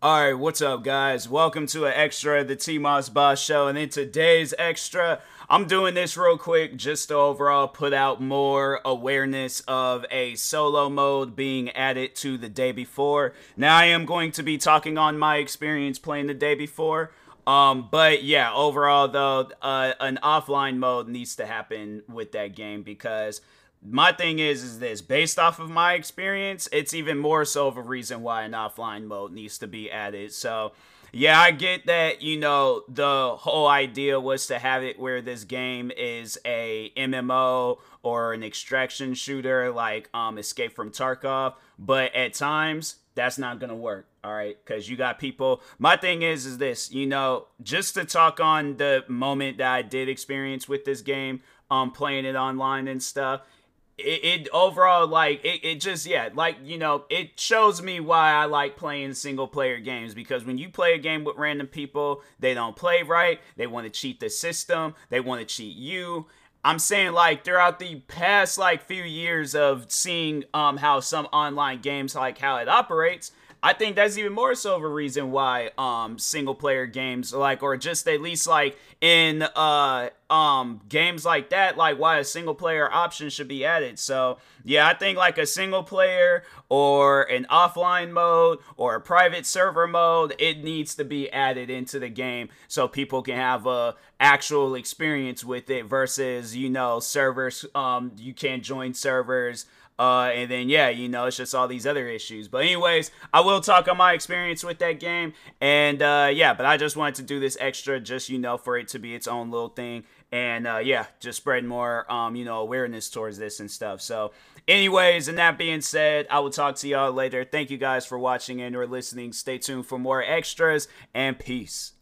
All right, what's up, guys? Welcome to an extra of the T Moss Boss Show. And in today's extra, I'm doing this real quick just to overall put out more awareness of a solo mode being added to the day before. Now, I am going to be talking on my experience playing the day before. Um, but yeah, overall though, uh, an offline mode needs to happen with that game because my thing is is this based off of my experience it's even more so of a reason why an offline mode needs to be added. So yeah i get that you know the whole idea was to have it where this game is a mmo or an extraction shooter like um escape from tarkov but at times that's not gonna work all right? Because you got people my thing is is this you know just to talk on the moment that i did experience with this game um playing it online and stuff it, it, overall like it, it just yeah like you know it shows me why i like playing single player games because when you play a game with random people they don't play right they want to cheat the system they want to cheat you. I'm saying like throughout the past like few years of seeing um how some online games like how it operates I think that's even more so of a reason why um single player games like or just at least like in uh um games like that like why a single player option should be added. So, yeah, I think like a single player or an offline mode or a private server mode, it needs to be added into the game so people can have a actual experience with it versus, you know, servers um you can't join servers uh, and then yeah, you know, it's just all these other issues. But anyways, I will talk on my experience with that game, and uh, yeah, but I just wanted to do this extra, just you know, for it to be its own little thing, and uh, yeah, just spread more, um, you know, awareness towards this and stuff. So, anyways, and that being said, I will talk to y'all later. Thank you guys for watching and or listening. Stay tuned for more extras, and peace.